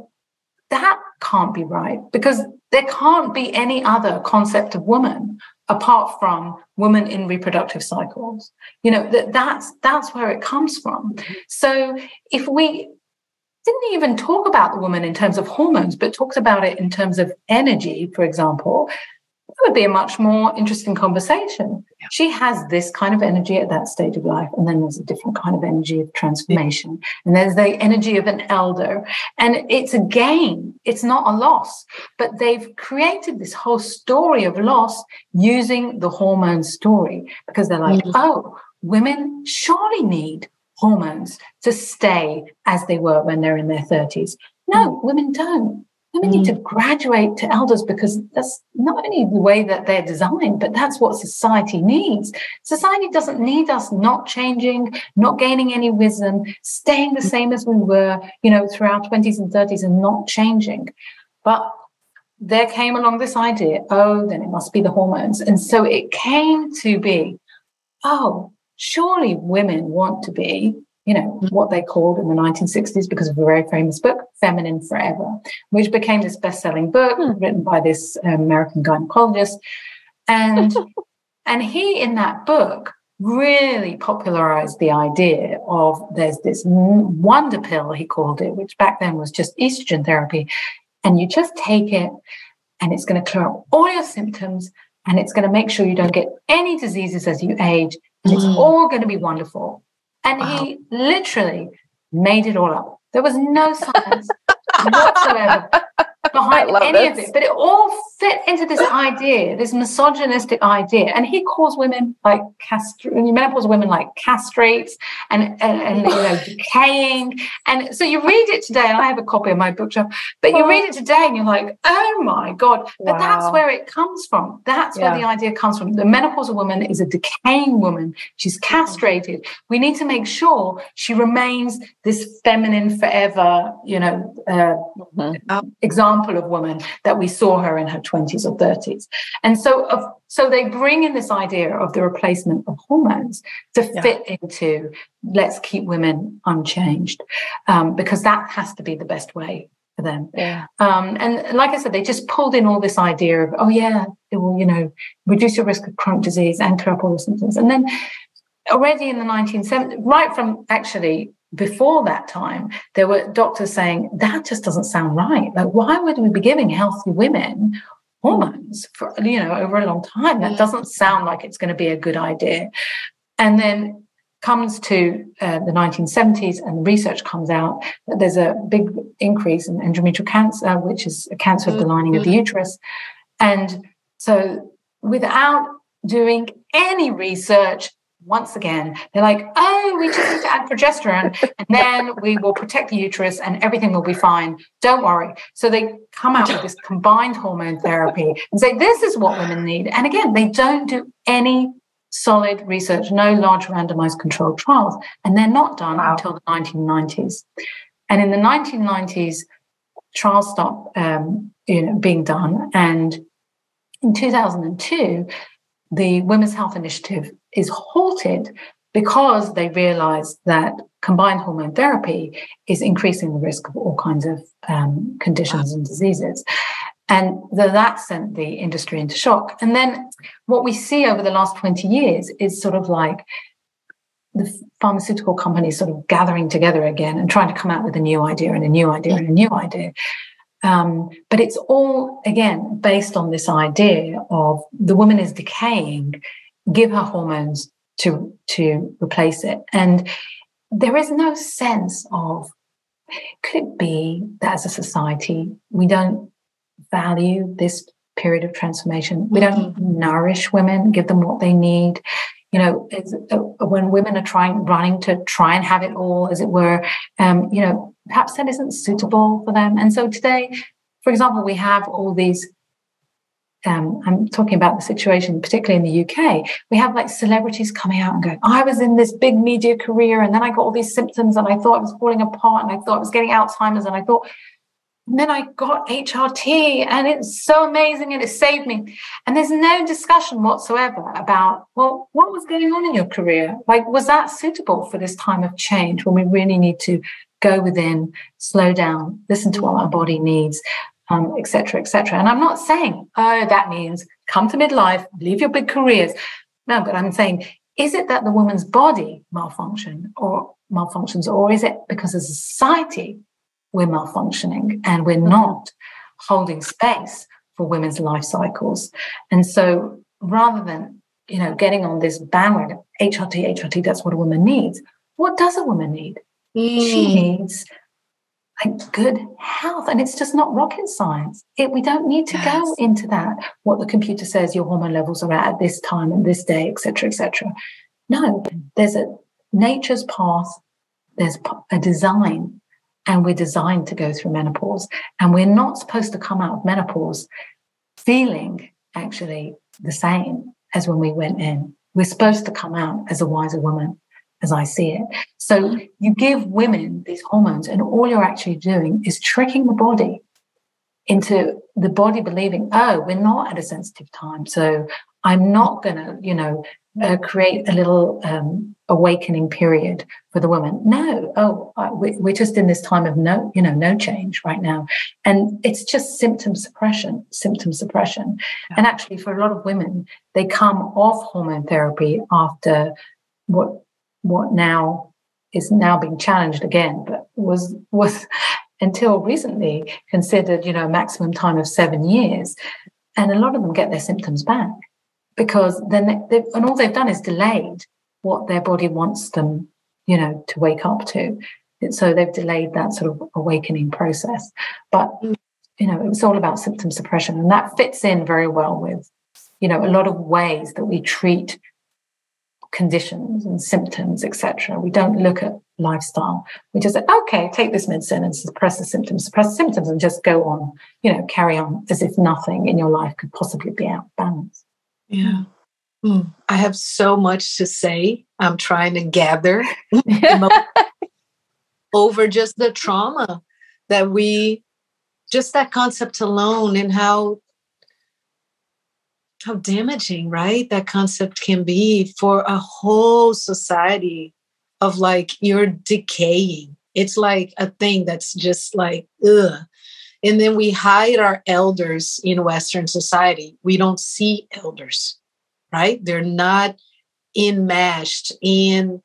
that can't be right because there can't be any other concept of woman apart from women in reproductive cycles. You know that that's that's where it comes from. So if we didn't even talk about the woman in terms of hormones but talked about it in terms of energy for example would be a much more interesting conversation. Yeah. She has this kind of energy at that stage of life, and then there's a different kind of energy of transformation, yeah. and there's the energy of an elder, and it's a gain. It's not a loss, but they've created this whole story of loss using the hormone story because they're like, mm-hmm. oh, women surely need hormones to stay as they were when they're in their 30s. No, mm-hmm. women don't. Women need to mm. graduate to elders because that's not only the way that they're designed, but that's what society needs. Society doesn't need us not changing, not gaining any wisdom, staying the same as we were, you know, through our 20s and 30s and not changing. But there came along this idea, oh, then it must be the hormones. And so it came to be, oh, surely women want to be you know, what they called in the 1960s because of a very famous book, Feminine Forever, which became this best selling book hmm. written by this um, American gynecologist. And, *laughs* and he, in that book, really popularized the idea of there's this wonder pill, he called it, which back then was just estrogen therapy. And you just take it and it's going to clear up all your symptoms and it's going to make sure you don't get any diseases as you age. And mm. it's all going to be wonderful. And wow. he literally made it all up. There was no science *laughs* whatsoever behind any this. of it. But it all fit into this idea, this misogynistic idea. And he calls women like castrate, menopause women like castrates and, and, and, you know, decaying. And so you read it today, and I have a copy of my bookshelf, but you read it today and you're like, oh my God. But wow. that's where it comes from. That's yeah. where the idea comes from. The menopausal woman is a decaying woman. She's castrated. We need to make sure she remains this feminine forever, you know, uh, mm-hmm. example of woman that we saw her in her 20s or 30s. And so, of, so they bring in this idea of the replacement of hormones to yeah. fit into let's keep women unchanged, um, because that has to be the best way for them. Yeah. Um, and like I said, they just pulled in all this idea of, oh yeah, it will, you know, reduce your risk of chronic disease and clear up all the symptoms. And then already in the 1970s, right from actually before that time, there were doctors saying that just doesn't sound right. Like, why would we be giving healthy women hormones for you know over a long time? That doesn't sound like it's going to be a good idea. And then comes to uh, the 1970s and research comes out that there's a big increase in endometrial cancer, which is a cancer of the lining of the mm-hmm. uterus. And so without doing any research, once again, they're like, oh, we just need to add progesterone and *laughs* then we will protect the uterus and everything will be fine. Don't worry. So they come out with this *laughs* combined hormone therapy and say, this is what women need. And again, they don't do any solid research, no large randomized controlled trials. And they're not done wow. until the 1990s. And in the 1990s, trials stopped um, you know, being done. And in 2002, the Women's Health Initiative is halted because they realize that combined hormone therapy is increasing the risk of all kinds of um, conditions and diseases. And the, that sent the industry into shock. And then what we see over the last 20 years is sort of like the pharmaceutical companies sort of gathering together again and trying to come out with a new idea and a new idea and a new idea. Um, but it's all, again, based on this idea of the woman is decaying, give her hormones to, to replace it. And there is no sense of, could it be that as a society, we don't value this period of transformation? We don't mm-hmm. nourish women, give them what they need you know, uh, when women are trying, running to try and have it all, as it were, um, you know, perhaps that isn't suitable for them. And so today, for example, we have all these. Um, I'm talking about the situation, particularly in the UK. We have like celebrities coming out and going, I was in this big media career and then I got all these symptoms and I thought I was falling apart and I thought I was getting Alzheimer's and I thought, And then I got HRT and it's so amazing and it saved me. And there's no discussion whatsoever about, well, what was going on in your career? Like, was that suitable for this time of change when we really need to go within, slow down, listen to what our body needs, um, et cetera, et cetera. And I'm not saying, oh, that means come to midlife, leave your big careers. No, but I'm saying, is it that the woman's body malfunction or malfunctions, or is it because as a society we're malfunctioning and we're mm-hmm. not holding space for women's life cycles. And so rather than, you know, getting on this bandwagon, HRT, HRT, that's what a woman needs. What does a woman need? Mm. She needs like good health. And it's just not rocket science. It, we don't need to yes. go into that, what the computer says your hormone levels are at at this time and this day, etc., etc. No, there's a nature's path, there's a design and we're designed to go through menopause. And we're not supposed to come out of menopause feeling actually the same as when we went in. We're supposed to come out as a wiser woman, as I see it. So you give women these hormones, and all you're actually doing is tricking the body into the body believing, oh, we're not at a sensitive time. So I'm not going to, you know, uh, create a little um, awakening period for the woman. No, oh, I, we're just in this time of no, you know, no change right now, and it's just symptom suppression, symptom suppression. Yeah. And actually, for a lot of women, they come off hormone therapy after what what now is now being challenged again, but was was *laughs* until recently considered, you know, a maximum time of seven years. And a lot of them get their symptoms back because then they, and all they've done is delayed what their body wants them, you know, to wake up to. So they've delayed that sort of awakening process. But mm. you know, it was all about symptom suppression, and that fits in very well with, you know, a lot of ways that we treat conditions and symptoms, etc. We don't look at lifestyle. We just say, okay, take this medicine and suppress the symptoms, suppress the symptoms, and just go on, you know, carry on as if nothing in your life could possibly be out of balance. Yeah. Mm. I have so much to say. I'm trying to gather *laughs* over just the trauma that we, just that concept alone, and how how damaging, right? That concept can be for a whole society of like you're decaying. It's like a thing that's just like ugh. And then we hide our elders in Western society. We don't see elders, right? They're not enmeshed in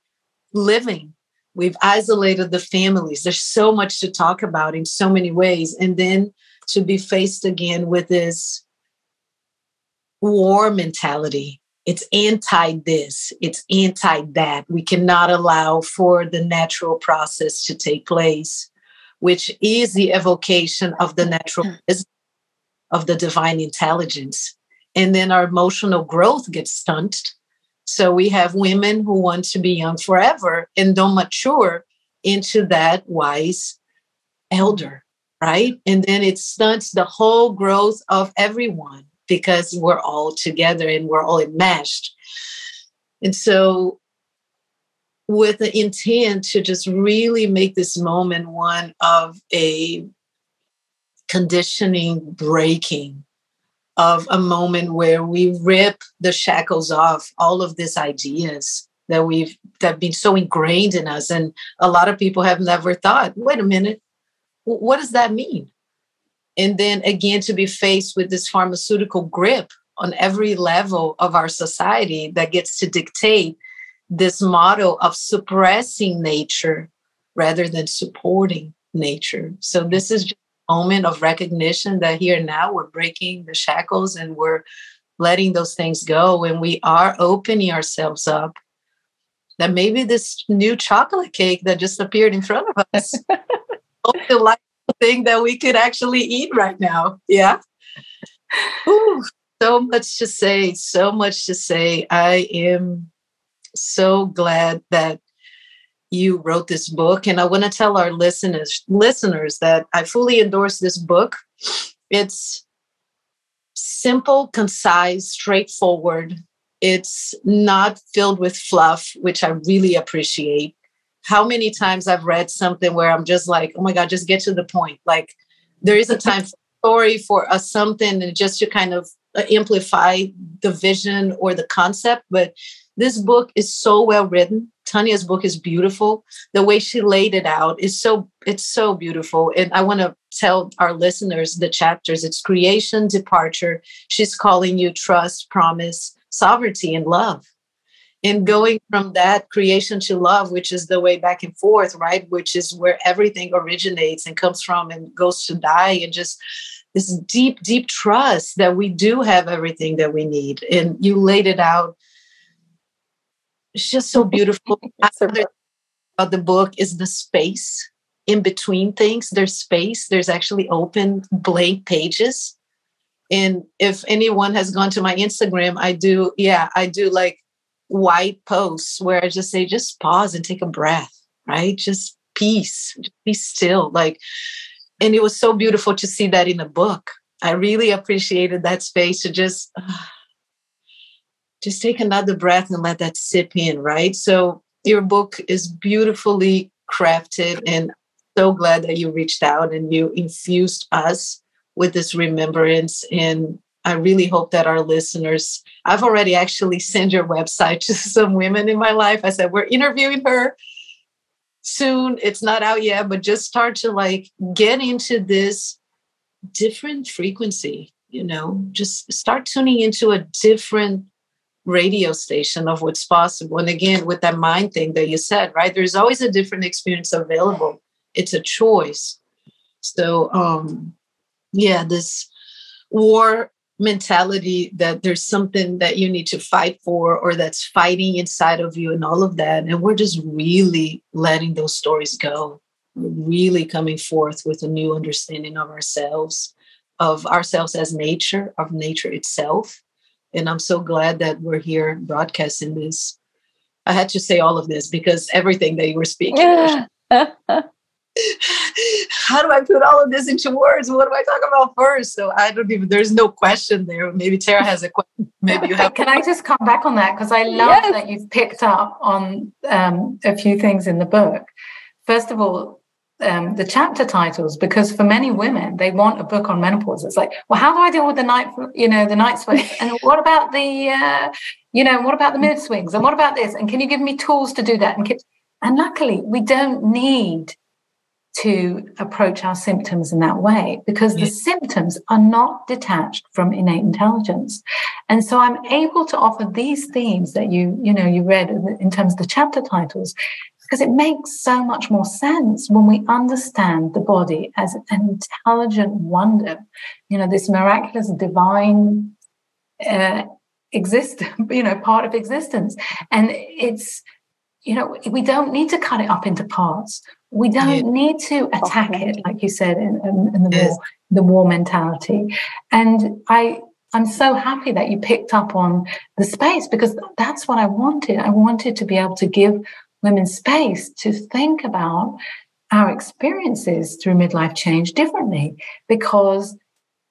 living. We've isolated the families. There's so much to talk about in so many ways. And then to be faced again with this war mentality. It's anti this, it's anti that. We cannot allow for the natural process to take place which is the evocation of the natural hmm. of the divine intelligence. And then our emotional growth gets stunted. So we have women who want to be young forever and don't mature into that wise elder, right? And then it stunts the whole growth of everyone because we're all together and we're all enmeshed. And so with the intent to just really make this moment one of a conditioning breaking of a moment where we rip the shackles off all of these ideas that we've that have been so ingrained in us and a lot of people have never thought wait a minute what does that mean and then again to be faced with this pharmaceutical grip on every level of our society that gets to dictate this model of suppressing nature rather than supporting nature. So this is just a moment of recognition that here now we're breaking the shackles and we're letting those things go and we are opening ourselves up that maybe this new chocolate cake that just appeared in front of us *laughs* like thing that we could actually eat right now. Yeah. Ooh, so much to say, so much to say. I am so glad that you wrote this book and i want to tell our listeners listeners that i fully endorse this book it's simple concise straightforward it's not filled with fluff which i really appreciate how many times i've read something where i'm just like oh my god just get to the point. Like there is a *laughs* time for story for a something and just to kind of uh, amplify the vision or the concept but this book is so well written. Tania's book is beautiful. The way she laid it out is so it's so beautiful and i want to tell our listeners the chapters. It's creation departure. She's calling you trust promise sovereignty and love and going from that creation to love which is the way back and forth right? Which is where everything originates and comes from and goes to die and just this deep deep trust that we do have everything that we need. And you laid it out. It's just so beautiful. *laughs* About the book is the space in between things. There's space. There's actually open blank pages. And if anyone has gone to my instagram i do yeah i do like white posts where I just say, just pause and take a breath, right? Just peace, just be still. Like, and it was so beautiful to see that in a book. I really appreciated that space to just *sighs* just take another breath and let that sip in, right? So your book is beautifully crafted and so glad that you reached out and you infused us with this remembrance and I really hope that our listeners, I've already actually sent your website to *laughs* some women in my life. I said, we're interviewing her soon. It's not out yet, but just start to like get into this different frequency, you know, just start tuning into a different radio station of what's possible. And again, with that mind thing that you said, right? There's always a different experience available. It's a choice. So um yeah, this war mentality that there's something that you need to fight for or that's fighting inside of you and all of that. And we're just really letting those stories go. Really coming forth with a new understanding of ourselves of ourselves as nature of nature itself. And i'm so glad that we're here broadcasting this. I had to say all of this because everything that you were speaking yeah. *laughs* how do I put all of this into words? What do I talk about first? So I don't even, there's no question there. Maybe Tarah has a question. Maybe you have. Can I just come back on that? Because I love yes. that you've picked up on um, a few things in the book. First of all, um, the chapter titles, because for many women, they want a book on menopause. It's like, well, how do I deal with the night, you know, the night sweats? And what about the, uh, you know, what about the mood swings? And what about this? And can you give me tools to do that? And, and luckily, we don't need to approach our symptoms in that way because the symptoms are not detached from innate intelligence. And so i'm able to offer these themes that you you know you read in terms of the chapter titles because it makes so much more sense when we understand the body as an intelligent wonder. You know this miraculous divine uh, exist *laughs* you know part of existence. And it's you know we don't need to cut it up into parts we don't need to attack it, like you said, in, in, in the yes. war, the war mentality. And I, I'm so happy that you picked up on the space because that's what I wanted. I wanted to be able to give women space to think about our experiences through midlife change differently because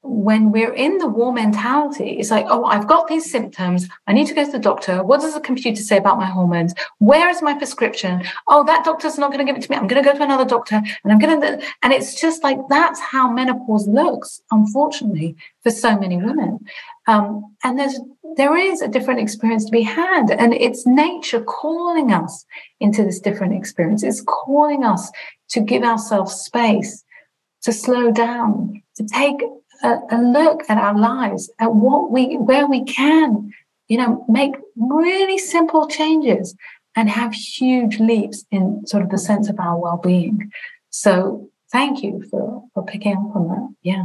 when we're in the war mentality, it's like, oh, I've got these symptoms. I need to go to the doctor. What does the computer say about my hormones? Where is my prescription? Oh, that doctor's not going to give it to me. I'm going to go to another doctor and I'm going to, and it's just like that's how menopause looks, unfortunately, for so many women. Um, and there's, there is a different experience to be had. And it's nature calling us into this different experience. It's calling us to give ourselves space, to slow down, to take a, a look at our lives, at what we, where we can, you know, make really simple changes and have huge leaps in sort of the sense of our well-being. So thank you for for picking up on that. Yeah.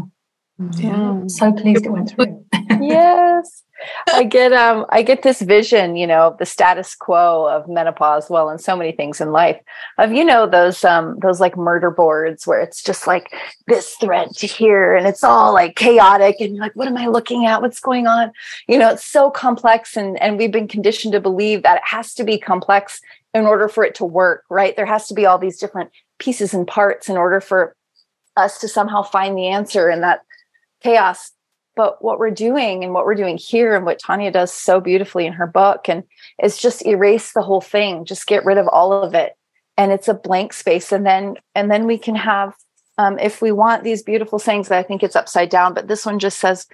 Mm-hmm. Yeah. So pleased it went through. Yes. I get um I get this vision, you know, the status quo of menopause, well, and so many things in life. Of you know those um those like murder boards where it's just like this thread to here and it's all like chaotic and you're like, what am I looking at? What's going on? You know, it's so complex and and we've been conditioned to believe that it has to be complex in order for it to work, right? There has to be all these different pieces and parts in order for us to somehow find the answer in that chaos but what we're doing and what we're doing here and what Tania does so beautifully in her book and is just erase the whole thing, just get rid of all of it. And it's a blank space. And then and then we can have um, if we want these beautiful sayings, that I think it's upside down, but this one just says,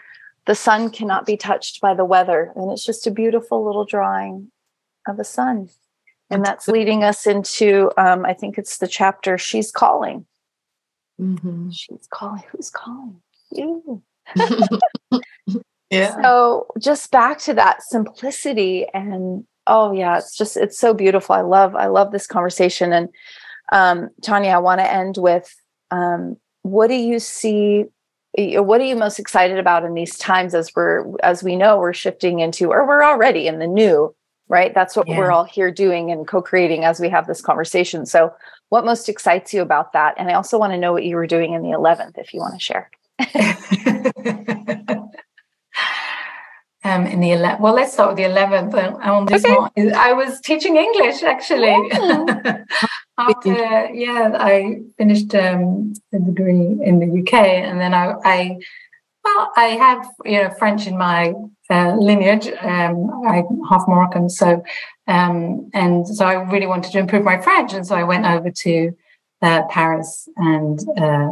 the sun cannot be touched by the weather. And it's just a beautiful little drawing of the sun. And that's leading us into, um, I think it's the chapter, She's Calling. Mm-hmm. She's calling. Who's calling? You. *laughs* yeah. So just back to that simplicity and oh yeah, it's just it's so beautiful. I love I love this conversation. And um, Tania, I want to end with um, what do you see what are you most excited about in these times as we're as we know we're shifting into or we're already in the new right that's what yeah. we're all here doing and co-creating as we have this conversation so what most excites you about that and i also want to know what you were doing in the 11th if you want to share *laughs* um, in the 11th well let's start with the 11th on this okay. i was teaching english actually mm. *laughs* After, yeah, I finished um, a degree in the UK, and then I, I, well, I have you know French in my uh, lineage. Um, I'm half Moroccan, so um, and so I really wanted to improve my French, and so I went over to uh, Paris and uh,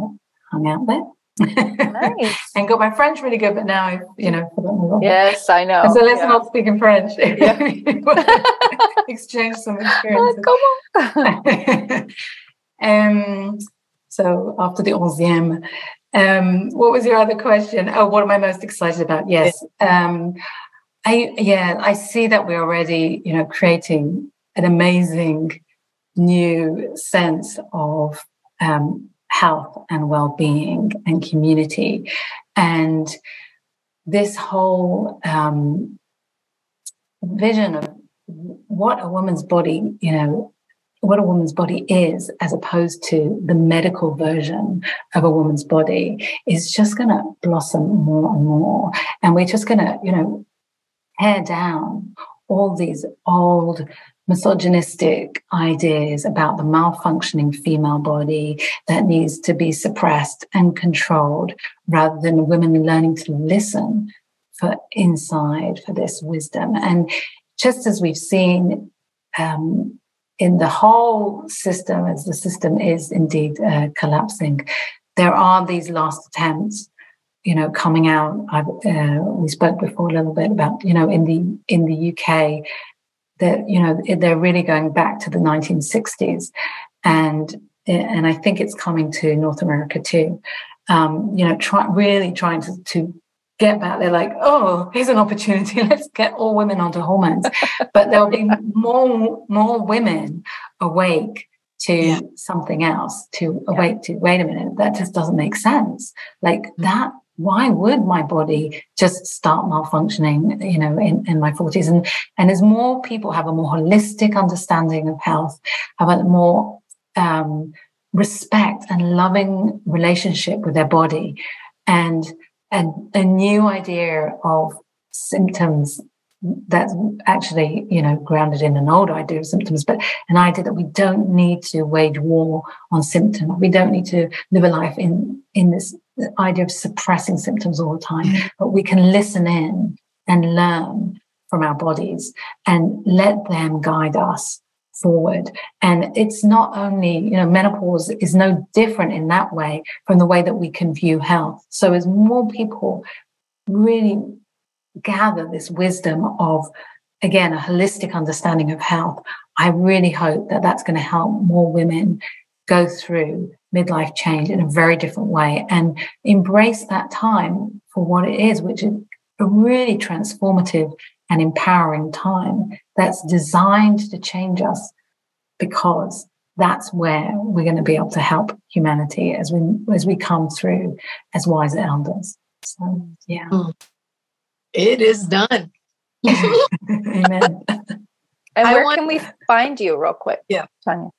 hung out there. Nice. and got my French really good, but now I've, you know, forgotten Yes, I know. And so let's yeah. not speak in French. Yeah. *laughs* Exchange some experiences. Oh, come on. *laughs* um, so after the onzième, um, what was your other question? Oh, what am I most excited about? Yes. Um, I yeah, I see that we're already, you know, creating an amazing new sense of um, health and well-being and community. And this whole um, vision of what a woman's body you know what a woman's body is as opposed to the medical version of a woman's body is just going to blossom more and more. And we're just going to you know tear down all these old misogynistic ideas about the malfunctioning female body that needs to be suppressed and controlled rather than women learning to listen for inside for this wisdom. And just as we've seen um, in the whole system as the system is indeed uh, collapsing there are these last attempts you know coming out. Uh, we spoke before a little bit about you know in the in the uk that you know they're really going back to the 1960s and and I think it's coming to North America too. Um, you know, try, really trying to, to get back. They're like, oh, here's an opportunity. *laughs* Let's get all women onto hormones. *laughs* but there'll be more more women awake to yeah. something else, to yeah. awake to wait a minute, that just doesn't make sense. Like mm. that why would my body just start malfunctioning, you know, in, in my 40s? And, and as more people have a more holistic understanding of health, have a more um, respect and loving relationship with their body, and, and a new idea of symptoms that's actually, you know, grounded in an old idea of symptoms, but an idea that we don't need to wage war on symptoms. We don't need to live a life in, in this idea of suppressing symptoms all the time, mm. but we can listen in and learn from our bodies and let them guide us forward. And it's not only, you know, menopause is no different in that way from the way that we can view health. So as more people really gather this wisdom of, again, a holistic understanding of health, I really hope that that's going to help more women go through midlife change in a very different way and embrace that time for what it is, which is a really transformative and empowering time that's designed to change us because that's where we're going to be able to help humanity as we as we come through as wiser elders. So yeah. Mm. It is done. *laughs* Amen. And where want- can we find you real quick? Yeah. Tania.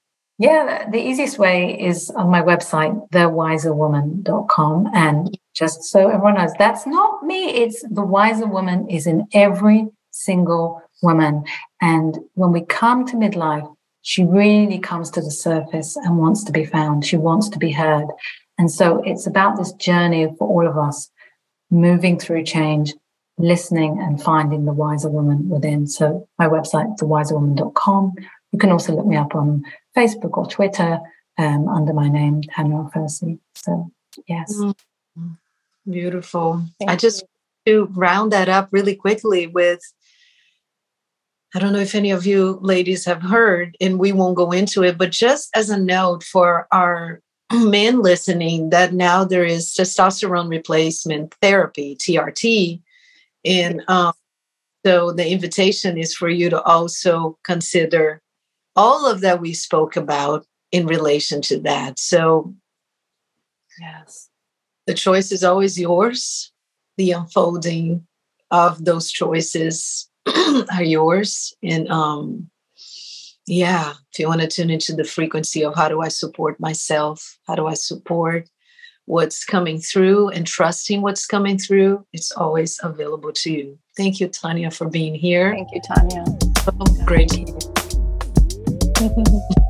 Yeah, the easiest way is on my website, thewiserwoman.com. And just so everyone knows, that's not me. It's the wiser woman is in every single woman. And when we come to midlife, she really comes to the surface and wants to be found. She wants to be heard. And so it's about this journey for all of us moving through change, listening and finding the wiser woman within. So my website, thewiserwoman.com. You can also look me up on Facebook or Twitter. um, under my name, Tania Elfersy. So, yes. Mm-hmm. Beautiful. Thank I just to round that up really quickly with I don't know if any of you ladies have heard, and we won't go into it, but just as a note for our *clears throat* men listening, that now there is testosterone replacement therapy, TRT. And um, so the invitation is for you to also consider all of that we spoke about in relation to that. So, yes, the choice is always yours. The unfolding of those choices *clears throat* are yours. And um, yeah, if you want to tune into the frequency of how do I support myself? How do I support what's coming through and trusting what's coming through? It's always available to you. Thank you, Tania, for being here. Thank you, Tania. So great. Gracias. *laughs*